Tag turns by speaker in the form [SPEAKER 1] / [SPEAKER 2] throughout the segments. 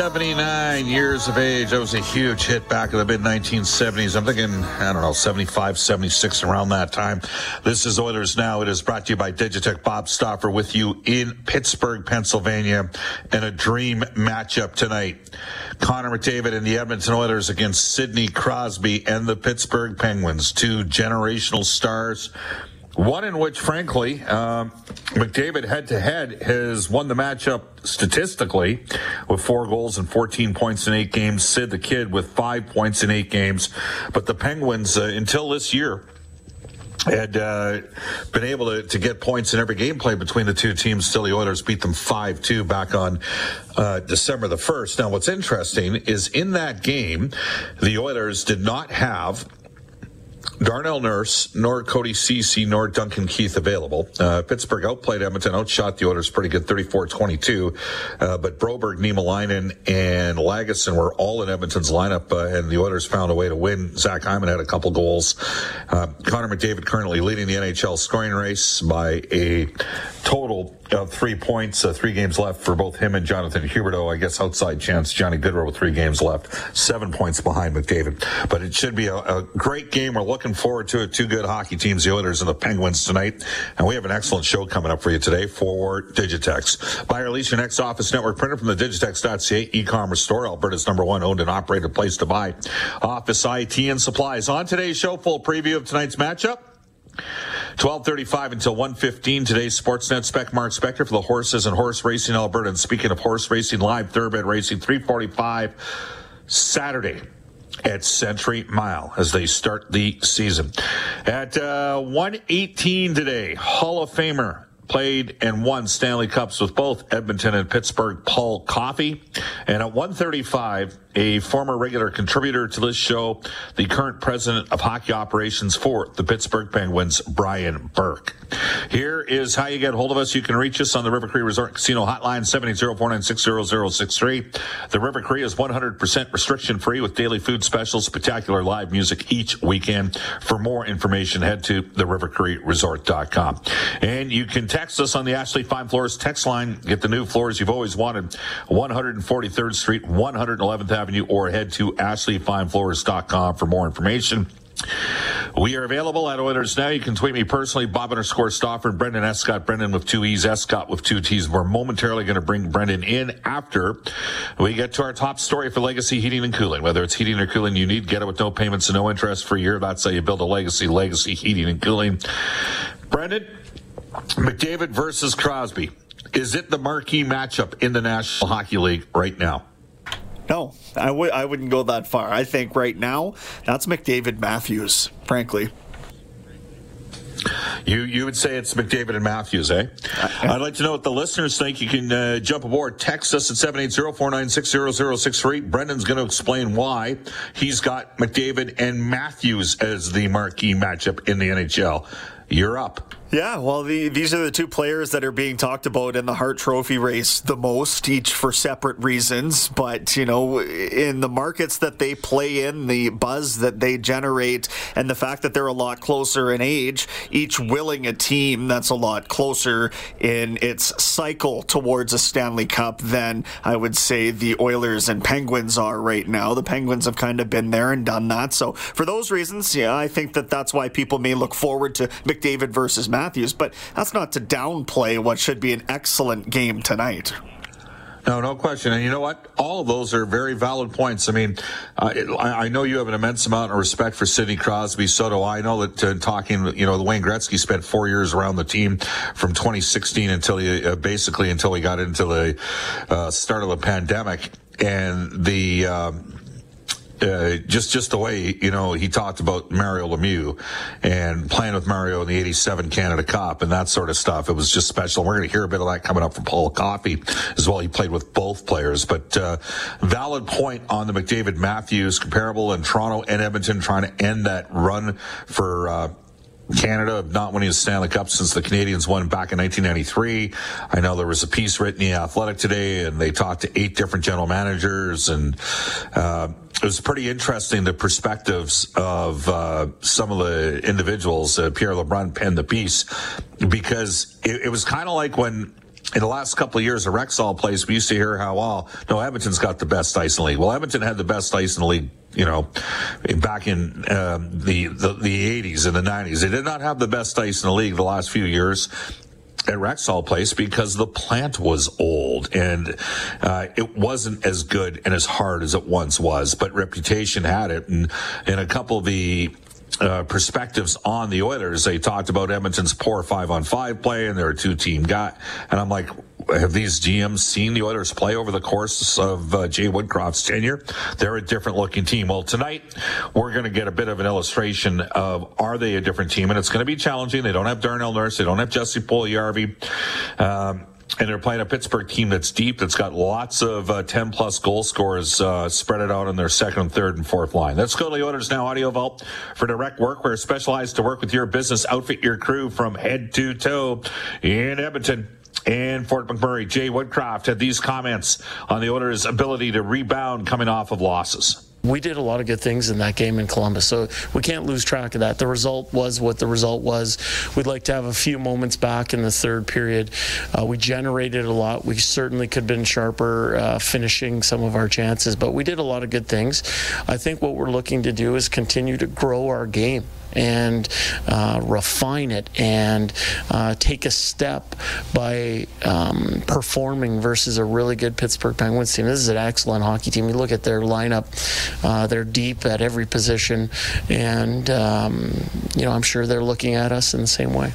[SPEAKER 1] 79 years of age. That was a huge hit back in the mid 1970s. I'm thinking, I don't know, 75, 76, around that time. This is Oilers Now. It is brought to you by Digitex. Bob Stauffer with you in Pittsburgh, Pennsylvania, and a dream matchup tonight. Connor McDavid and the Edmonton Oilers against Sidney Crosby and the Pittsburgh Penguins, two generational stars. One in which, frankly, um, McDavid head to head has won the matchup statistically with four goals and 14 points in eight games. Sid the Kid with five points in eight games. But the Penguins, uh, until this year, had uh, been able to, to get points in every game played between the two teams. Still, the Oilers beat them 5 2 back on uh, December the 1st. Now, what's interesting is in that game, the Oilers did not have Darnell Nurse, nor Cody Ceci, nor Duncan Keith available. Uh, Pittsburgh outplayed Edmonton, outshot the Oilers pretty good, 34-22. Uh, but Broberg, Nima Niemelainen, and Lagesson were all in Edmonton's lineup, uh, and the Oilers found a way to win. Zach Hyman had a couple goals. Uh, Connor McDavid currently leading the NHL scoring race by a total of three points, uh, three games left for both him and Jonathan Huberdeau. I guess outside chance, Johnny Gaudreau with three games left, seven points behind McDavid. But it should be a, a great game. We're looking forward to it. Two good hockey teams, the Oilers and the Penguins tonight. And we have an excellent show coming up for you today for Digitex. Buy or lease your next office network printer from the Digitex.ca e-commerce store, Alberta's number one owned and operated place to buy office IT and supplies. On today's show, full preview of tonight's matchup. 1235 until 115 today's sportsnet spec mark spector for the horses and horse racing alberta and speaking of horse racing live thoroughbred racing 345 saturday at Century Mile as they start the season. At uh, 118 today, Hall of Famer played and won Stanley Cups with both Edmonton and Pittsburgh, Paul Coffey. And at 135, a former regular contributor to this show, the current president of hockey operations for the Pittsburgh Penguins, Brian Burke. Here is how you get hold of us. You can reach us on the River Cree Resort Casino hotline, 780-496-0063. The River Cree is 100% restriction free with daily food specials, spectacular live music each weekend. For more information, head to therivercreeresort.com. And you can text us on the Ashley Fine Floors text line. Get the new floors you've always wanted. 143rd Street, 111th Avenue, or head to ashleyfinefloors.com for more information. We are available at Oilers Now. You can tweet me personally, Bob underscore Stauffer, Brendan Escott, Brendan with two E's, Escott with two T's. We're momentarily going to bring Brendan in after we get to our top story for Legacy Heating and Cooling. Whether it's heating or cooling you need, get it with no payments and no interest for a year. That's how you build a legacy, Legacy Heating and Cooling. Brendan, McDavid versus Crosby. Is it the marquee matchup in the National Hockey League right now?
[SPEAKER 2] No, I w- I wouldn't go that far. I think right now, that's McDavid Matthews, frankly.
[SPEAKER 1] You you would say it's McDavid and Matthews, eh? I'd like to know what the listeners think. You can uh, jump aboard. Text us at 780-496-0063. Brendan's going to explain why he's got McDavid and Matthews as the marquee matchup in the NHL. You're up.
[SPEAKER 2] Yeah, well, the, these are the two players that are being talked about in the Hart Trophy race the most, each for separate reasons. But, you know, in the markets that they play in, the buzz that they generate, and the fact that they're a lot closer in age, each willing a team that's a lot closer in its cycle towards a Stanley Cup than I would say the Oilers and Penguins are right now. The Penguins have kind of been there and done that. So, for those reasons, yeah, I think that that's why people may look forward to McDavid versus Matthews, but that's not to downplay what should be an excellent game tonight.
[SPEAKER 1] No, no question. And you know what? All of those are very valid points. I mean, uh, it, I, I, know you have an immense amount of respect for Sidney Crosby. So do I. I know that uh, talking, you know, the Wayne Gretzky spent four years around the team from 2016 until he uh, basically until he got into the uh, start of the pandemic and the. Um, uh, just just the way you know he talked about Mario Lemieux and playing with Mario in the '87 Canada Cup and that sort of stuff. It was just special. We're going to hear a bit of that coming up from Paul Coffey as well. He played with both players, but uh, valid point on the McDavid Matthews comparable in Toronto and Edmonton trying to end that run for. Uh, Canada of not winning the Stanley Cup since the Canadiens won back in 1993. I know there was a piece written in the Athletic today, and they talked to eight different general managers, and uh, it was pretty interesting the perspectives of uh, some of the individuals. Uh, Pierre LeBrun penned the piece because it, it was kind of like when in the last couple of years, the Rexall place, we used to hear how, well, no, Edmonton's got the best ice in the league. Well, Edmonton had the best ice in the league, you know, back in um, the, the, the 80s and the 90s. They did not have the best ice in the league the last few years at Rexall Place because the plant was old and uh, it wasn't as good and as hard as it once was, but reputation had it. And, and a couple of the uh, perspectives on the Oilers. They talked about Edmonton's poor five on five play and they're a two team guy. And I'm like, have these GMs seen the Oilers play over the course of uh, Jay Woodcroft's tenure? They're a different looking team. Well, tonight we're going to get a bit of an illustration of are they a different team? And it's going to be challenging. They don't have Darnell Nurse. They don't have Jesse Puljujarvi. Um, and they're playing a Pittsburgh team that's deep, that's got lots of uh, 10 plus goal scorers uh, spread it out on their second, third, and fourth line. Let's go to the Oilers Now Audio Vault for direct work. We're specialized to work with your business, outfit your crew from head to toe in Edmonton. And Fort McMurray, Jay Woodcroft had these comments on the Oilers' ability to rebound coming off of losses
[SPEAKER 3] we did a lot of good things in that game in Columbus, so we can't lose track of that. The result was what the result was. We'd like to have a few moments back in the third period. Uh, we generated a lot. We certainly could have been sharper uh, finishing some of our chances, but we did a lot of good things. I think what we're looking to do is continue to grow our game and uh, refine it and uh, take a step by um, performing versus a really good Pittsburgh Penguins team. This is an excellent hockey team. You look at their lineup, uh, they're deep at every position, and um, you know I'm sure they're looking at us in the same way.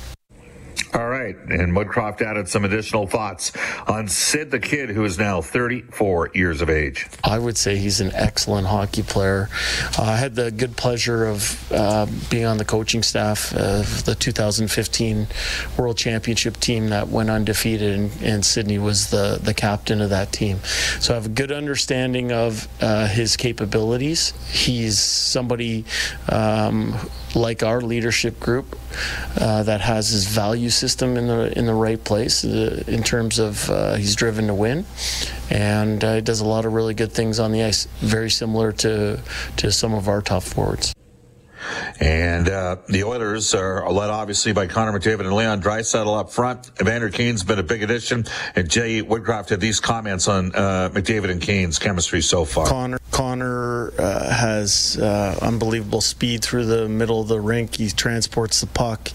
[SPEAKER 1] Right. And Woodcroft added some additional thoughts on Sid the Kid, who is now 34 years of age.
[SPEAKER 3] I would say he's an excellent hockey player. Uh, I had the good pleasure of uh, being on the coaching staff of the 2015 World Championship team that went undefeated, and, and Sidney was the, the captain of that team. So I have a good understanding of uh, his capabilities. He's somebody um, like our leadership group uh, that has his value system in the in the right place uh, in terms of uh, he's driven to win, and uh, does a lot of really good things on the ice, very similar to to some of our top forwards.
[SPEAKER 1] And uh, the Oilers are led obviously by Connor McDavid and Leon Draisaitl up front. Evander Kane's been a big addition, and Jay Woodcroft had these comments on uh, McDavid and Kane's chemistry so far.
[SPEAKER 3] Connor Connor uh, has uh, unbelievable speed through the middle of the rink. He transports the puck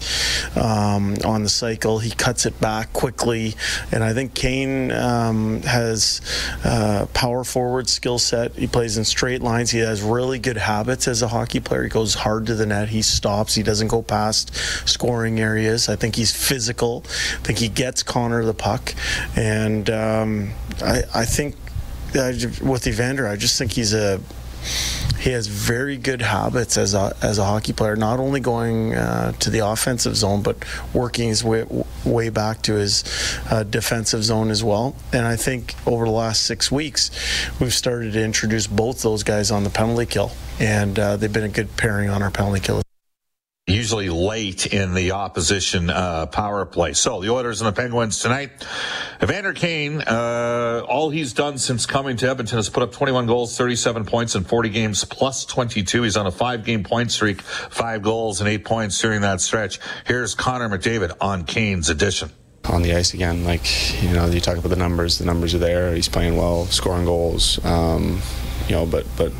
[SPEAKER 3] um, on the cycle. He cuts it back quickly, and I think Kane um, has uh, power forward skill set. He plays in straight lines. He has really good habits as a hockey player. He goes hard to the net. He stops. He doesn't go past scoring areas. I think he's physical. I think he gets Connor the puck, and um, I, I think with Evander, I just think he's a he has very good habits as a as a hockey player. Not only going uh, to the offensive zone, but working his way way back to his uh, defensive zone as well. And I think over the last six weeks, we've started to introduce both those guys on the penalty kill, and uh, they've been a good pairing on our penalty kill
[SPEAKER 1] usually late in the opposition uh, power play. So the Oilers and the Penguins tonight. Evander Kane, uh, all he's done since coming to Edmonton has put up 21 goals, 37 points in 40 games, plus 22. He's on a five-game point streak, five goals and eight points during that stretch. Here's Connor McDavid on Kane's addition
[SPEAKER 4] on the ice again. Like you know, you talk about the numbers. The numbers are there. He's playing well, scoring goals. Um, you know, but but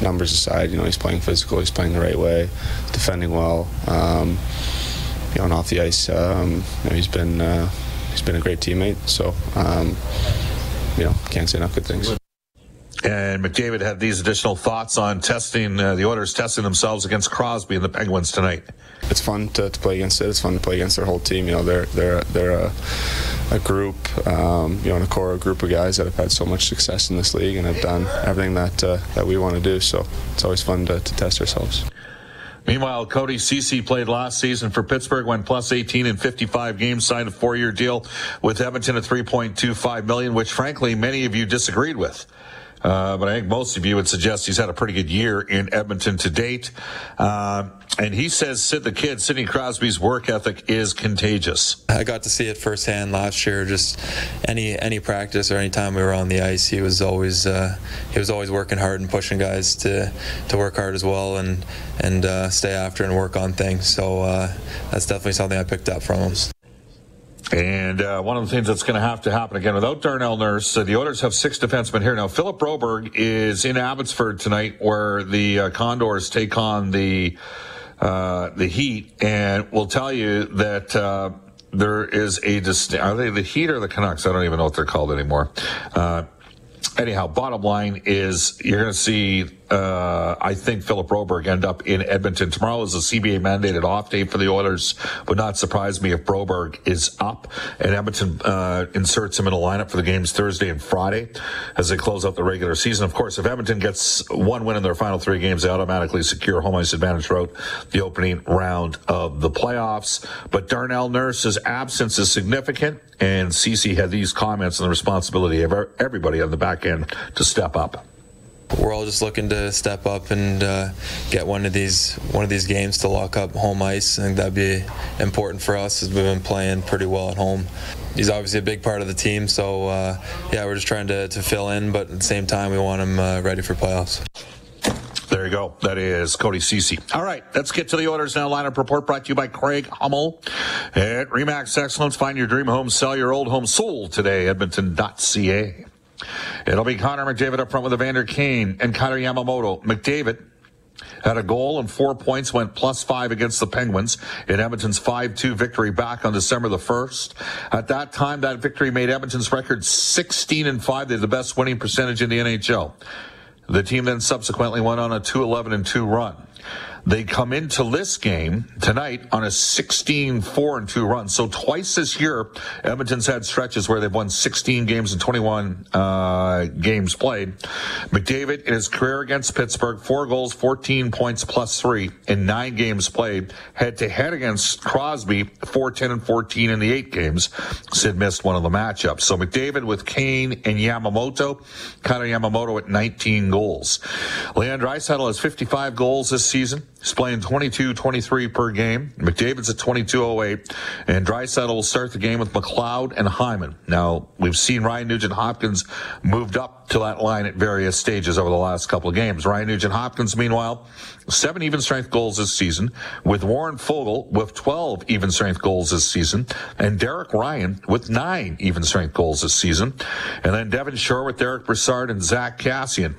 [SPEAKER 4] numbers aside, you know, he's playing physical, he's playing the right way, defending well. Um, you know, and off the ice, um, you know, he's been uh, he's been a great teammate. So, um, you know, can't say enough good things.
[SPEAKER 1] And McDavid had these additional thoughts on testing uh, the Oilers testing themselves against Crosby and the Penguins tonight.
[SPEAKER 4] It's fun to, to, play against it. It's fun to play against their whole team. You know, they're they're they're a, a group, um, you know, a core group of guys that have had so much success in this league and have done everything that uh, that we want to do. So it's always fun to, to test ourselves.
[SPEAKER 1] Meanwhile, Cody Ceci played last season for Pittsburgh, went plus 18 in 55 games, signed a four-year deal with Edmonton at 3.25 million, which frankly many of you disagreed with. Uh, but I think most of you would suggest he's had a pretty good year in Edmonton to date. Uh, and he says Sid the kid, Sidney Crosby's work ethic is contagious.
[SPEAKER 5] I got to see it firsthand last year. Just any any practice or any time we were on the ice, he was always uh, he was always working hard and pushing guys to to work hard as well and and uh, stay after and work on things. So uh, that's definitely something I picked up from him.
[SPEAKER 1] And uh, one of the things that's going to have to happen again without Darnell Nurse, uh, the Oilers have six defensemen here now. Philip Broberg is in Abbotsford tonight, where the uh, Condors take on the uh, the Heat, and we'll tell you that. Uh, there is a distinct. Are they the Heat or the Canucks? I don't even know what they're called anymore. Uh, anyhow, bottom line is you're going to see uh, I think Philip Broberg end up in Edmonton. Tomorrow is a CBA mandated off day for the Oilers. Would not surprise me if Broberg is up and Edmonton uh, inserts him in a lineup for the games Thursday and Friday as they close out the regular season. Of course, if Edmonton gets one win in their final three games, they automatically secure home ice advantage throughout the opening round of the playoffs. But Darnell Nurse's absence is significant, and Ceci had these comments on the responsibility of everybody on the back end to step up
[SPEAKER 5] we're all just looking to step up and uh, get one of these one of these games to lock up home ice. I think that'd be important for us as we've been playing pretty well at home. He's obviously a big part of the team, so uh, yeah, we're just trying to, to fill in, but at the same time, we want him uh, ready for playoffs.
[SPEAKER 1] There you go. That is Cody Ceci. All right, let's get to the Oilers Now. Lineup report brought to you by Craig Hummel at Remax Excellence. Find your dream home, sell your old home sold today. Edmonton.ca. It'll be Connor McDavid up front with Evander Kane and Connor Yamamoto. McDavid had a goal and four points, went plus five against the Penguins in Edmonton's 5-2 victory back on December the 1st. At that time, that victory made Edmonton's record 16 and 5. They're the best winning percentage in the NHL. The team then subsequently went on a 2-11 and 2 run. They come into this game tonight on a 16 4 and 2 run. So twice this year, Edmonton's had stretches where they've won 16 games and 21 uh, games played. McDavid in his career against Pittsburgh, four goals, 14 points plus three in nine games played. Head to head against Crosby, 4 10 and 14 in the eight games. Sid missed one of the matchups. So McDavid with Kane and Yamamoto, Connor Yamamoto at 19 goals. Leon Draisaitl has 55 goals this season. He's playing 22-23 per game. McDavid's at 22-08, and Draisaitl will start the game with McLeod and Hyman. Now we've seen Ryan Nugent Hopkins moved up to that line at various stages over the last couple of games. Ryan Nugent Hopkins, meanwhile, seven even strength goals this season, with Warren Foegele with 12 even strength goals this season, and Derek Ryan with nine even strength goals this season, and then Devin Shore with Derick Brassard and Zach Kassian.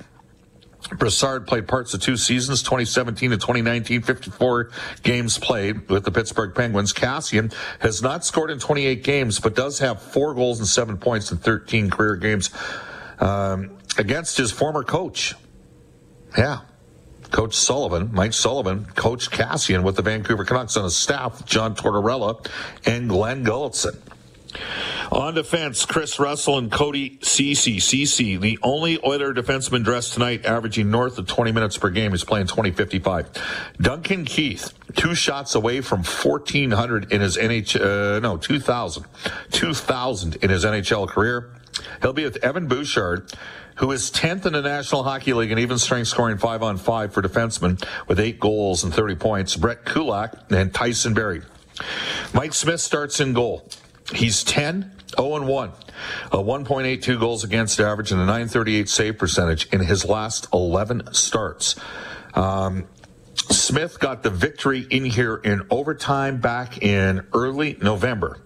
[SPEAKER 1] Brassard played parts of two seasons, 2017 and 2019, 54 games played with the Pittsburgh Penguins. Kassian has not scored in 28 games, but does have four goals and seven points in 13 career games um, against his former coach. Yeah. Coach Sullivan, Mike Sullivan, Coach Kassian with the Vancouver Canucks on his staff, John Tortorella and Glenn Gulutzan. On defense, Kris Russell and Cody Ceci. Ceci, the only Oiler defenseman dressed tonight, averaging north of 20 minutes per game. He's playing 2055. Duncan Keith, two shots away from 1,400 in his NHL, uh, no, 2,000. 2,000 in his NHL career. He'll be with Evan Bouchard, who is 10th in the National Hockey League in even strength scoring five on five for defensemen with eight goals and 30 points. Brett Kulak and Tyson Barrie. Mike Smith starts in goal. He's 10, 0 and 1, a 1.82 goals against average and a 938 save percentage in his last 11 starts. Um, Smith got the victory in here in overtime back in early November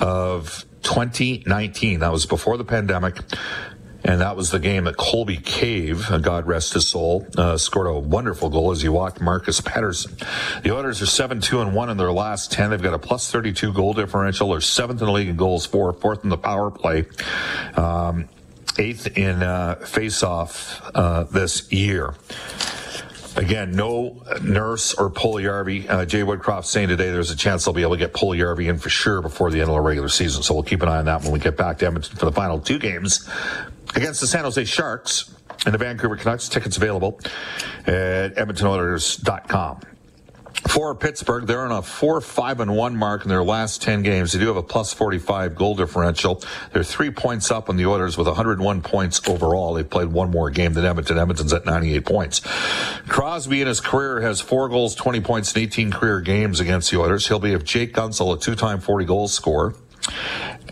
[SPEAKER 1] of 2019. That was before the pandemic. And that was the game that Colby Cave, uh, God rest his soul, uh, scored a wonderful goal as he walked Marcus Pettersson. The Oilers are 7 2 and 1 in their last 10. They've got a plus 32 goal differential. They're seventh in the league in goals fourth in the power play. Um, eighth in uh, face-off uh, this year. Again, no Nurse or Puljujarvi. Uh, Jay Woodcroft saying today there's a chance they'll be able to get Puljujarvi in for sure before the end of the regular season. So we'll keep an eye on that when we get back to Edmonton for the final two games against the San Jose Sharks and the Vancouver Canucks. Tickets available at EdmontonOilers.com. For Pittsburgh, they're on a 4 5 and 1 mark in their last 10 games. They do have a plus 45 goal differential. They're three points up on the Oilers with 101 points overall. They've played one more game than Edmonton. Edmonton's at 98 points. Crosby in his career has four goals, 20 points in 18 career games against the Oilers. He'll be if Jake Guentzel, a two time 40 goal scorer,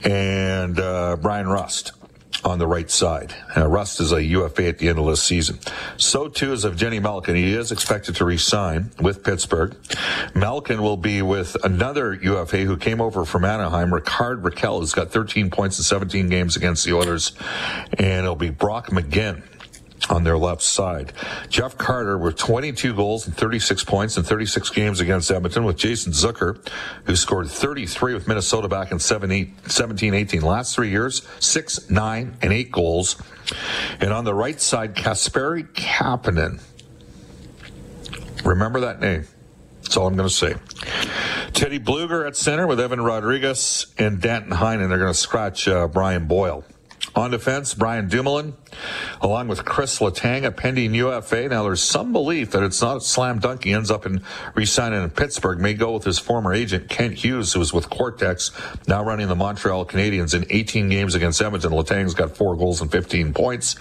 [SPEAKER 1] and uh, Bryan Rust on the right side. Uh, Rust is a UFA at the end of this season. So too is Evgeni Malkin. He is expected to resign with Pittsburgh. Malkin will be with another UFA who came over from Anaheim, Rickard Rakell, who's got 13 points in 17 games against the Oilers, and it'll be Brock McGinn on their left side. Jeff Carter with 22 goals and 36 points in 36 games against Edmonton with Jason Zucker, who scored 33 with Minnesota back in 17 18. Last three years, 6, 9, and 8 goals. And on the right side, Kasperi Kapanen. Remember that name. That's all I'm going to say. Teddy Blueger at center with Evan Rodrigues and Danton Heinen. They're going to scratch uh, Brian Boyle. On defense, Brian Dumoulin, along with Chris Letang, a pending UFA. Now, there's some belief that it's not a slam dunk. He ends up in re-signing in Pittsburgh. May go with his former agent, Kent Hughes, who was with Quartexx, now running the Montreal Canadiens in 18 games against Edmonton. Letang's got four goals and 15 points.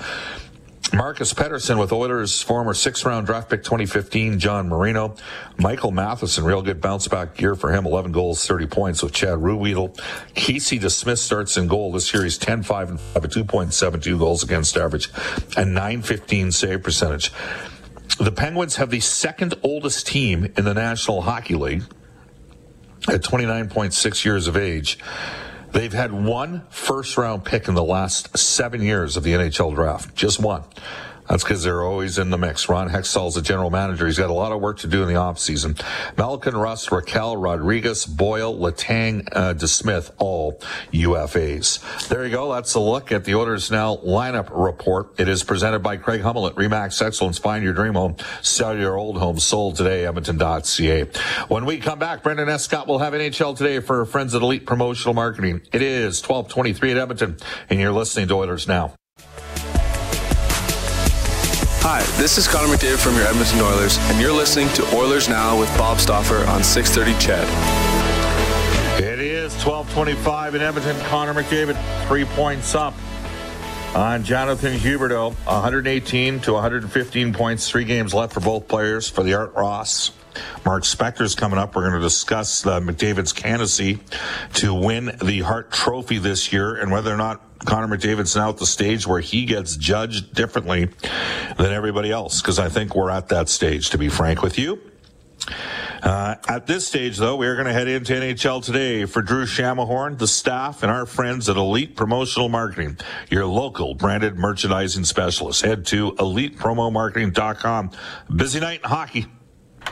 [SPEAKER 1] Marcus Pettersson with Oilers former six round draft pick 2015, John Marino. Michael Matheson, real good bounce back year for him, 11 goals, 30 points with Chad Ruhwedel. Casey DeSmith starts in goal this year. He's 10 5 and 5 2.72 goals against average and 915 save percentage. The Penguins have the second oldest team in the National Hockey League at 29.6 years of age. They've had one first round pick in the last seven years of the NHL draft. Just one. That's because they're always in the mix. Ron Hextall's the general manager. He's got a lot of work to do in the offseason. Malkin, Russ, Rakell, Rodrigues, Boyle, Letang, uh, DeSmith, all UFAs. There you go. That's a look at the Oilers Now lineup report. It is presented by Craig Hummel at Remax Excellence. Find your dream home. Sell your old home. Sold today, Edmonton.ca. When we come back, Brendan Escott will have NHL today for friends at Elite Promotional Marketing. It is 1223 at Edmonton, and you're listening to Oilers Now.
[SPEAKER 6] Hi, this is Connor McDavid from your Edmonton Oilers, and you're listening to Oilers Now with Bob Stauffer on 630 CHED.
[SPEAKER 1] It is 1225 in Edmonton. Connor McDavid, three points up on Jonathan Huberdeau. 118 to 115 points, three games left for both players for the Art Ross. Mark Spector's coming up. We're going to discuss uh, McDavid's candidacy to win the Hart Trophy this year and whether or not Connor McDavid's now at the stage where he gets judged differently than everybody else. Because I think we're at that stage, to be frank with you. Uh, at this stage, though, we are going to head into NHL today for Drew Shamahorn, the staff, and our friends at Elite Promotional Marketing, your local branded merchandising specialist. Head to elitepromomarketing.com. Busy night in hockey.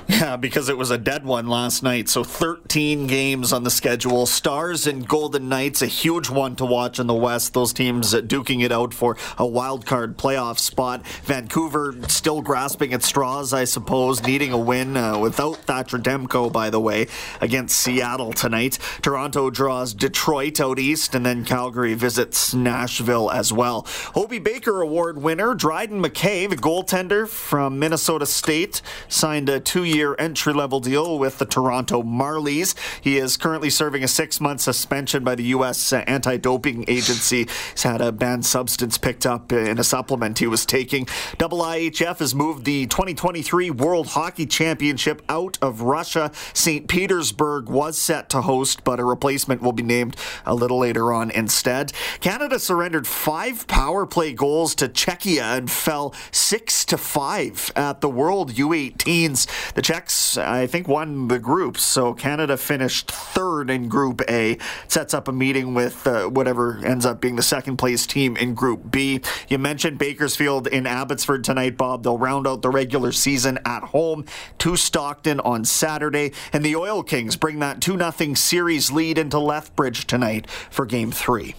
[SPEAKER 2] Yeah, because it was a dead one last night. So 13 games on the schedule. Stars and Golden Knights, a huge one to watch in the West. Those teams duking it out for a wild card playoff spot. Vancouver still grasping at straws, I suppose, needing a win uh, without Thatcher Demko, by the way, against Seattle tonight. Toronto draws Detroit out east, and then Calgary visits Nashville as well. Hobey Baker Award winner Dryden McKay, the goaltender from Minnesota State, signed a two year entry level deal with the Toronto Marlies. He is currently serving a six month suspension by the U.S. anti doping agency. He's had a banned substance picked up in a supplement he was taking. Double IHF has moved the 2023 World Hockey Championship out of Russia. St. Petersburg was set to host, but a replacement will be named a little later on instead. Canada surrendered five power play goals to Czechia and fell six to five at the World U18s. The Czechs, I think, won the group, so Canada finished third in Group A. Sets up a meeting with uh, whatever ends up being the second place team in Group B. You mentioned Bakersfield in Abbotsford tonight, Bob. They'll round out the regular season at home to Stockton on Saturday, and the Oil Kings bring that 2 0 series lead into Lethbridge tonight for Game 3.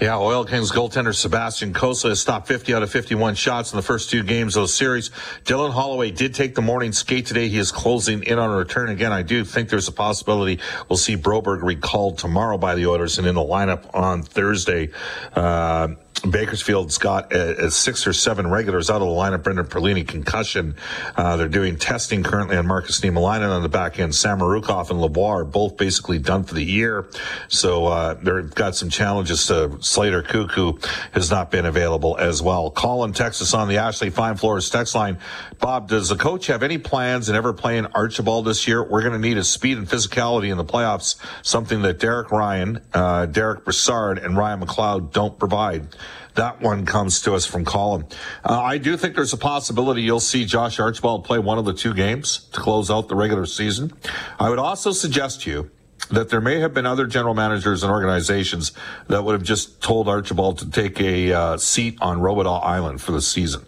[SPEAKER 1] Yeah, Oil Kings goaltender Sebastian Cossa has stopped 50 out of 51 shots in the first two games of the series. Dylan Holloway did take the morning skate today. He is closing in on a return. Again, I do think there's a possibility we'll see Broberg recalled tomorrow by the Oilers and in the lineup on Thursday. Uh, Bakersfield's got a, a, six or seven regulars out of the lineup. Brendan Perlini concussion. Uh, they're doing testing currently on Markus Niemelainen on the back end. Samorukov and Lebois are both basically done for the year. So uh, they've got some challenges to Slater Koekkoek has not been available as well. Colin, Texas on the Ashley Fine Floors text line. Bob, does the coach have any plans in ever playing Archibald this year? We're going to need his speed and physicality in the playoffs, something that Derek Ryan, uh, Derick Brassard, and Ryan McLeod don't provide. That one comes to us from Colin. Uh, I do think there's a possibility you'll see Josh Archibald play one of the two games to close out the regular season. I would also suggest you that there may have been other general managers and organizations that would have just told Archibald to take a uh, seat on Robidas Island for the season.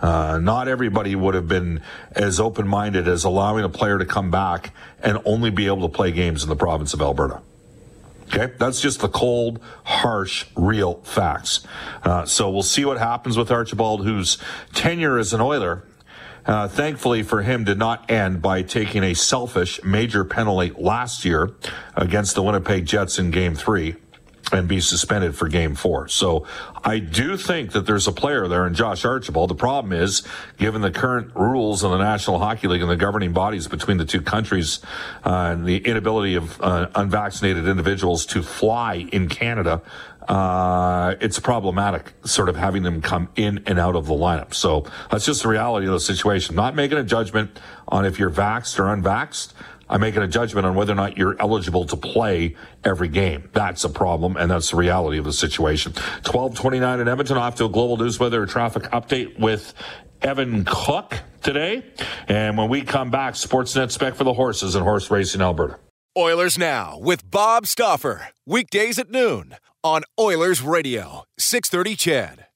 [SPEAKER 1] Uh, not everybody would have been as open-minded as allowing a player to come back and only be able to play games in the province of Alberta. Okay, that's just the cold, harsh, real facts. Uh, so we'll see what happens with Archibald, whose tenure as an Oiler, uh, thankfully for him, did not end by taking a selfish major penalty last year against the Winnipeg Jets in Game Three and be suspended for game four. So I do think that there's a player there in Josh Archibald. The problem is, given the current rules in the National Hockey League and the governing bodies between the two countries, uh, and the inability of uh, unvaccinated individuals to fly in Canada, uh, it's problematic sort of having them come in and out of the lineup. So that's just the reality of the situation. Not making a judgment on if you're vaxxed or unvaxxed. I'm making a judgment on whether or not you're eligible to play every game. That's a problem, and that's the reality of the situation. 1229 in Edmonton, off to a global news weather traffic update with Evan Cook today. And when we come back, Sportsnet spec for the horses and horse racing Alberta.
[SPEAKER 7] Oilers Now with Bob Stauffer. Weekdays at noon on Oilers Radio, 630 CHED.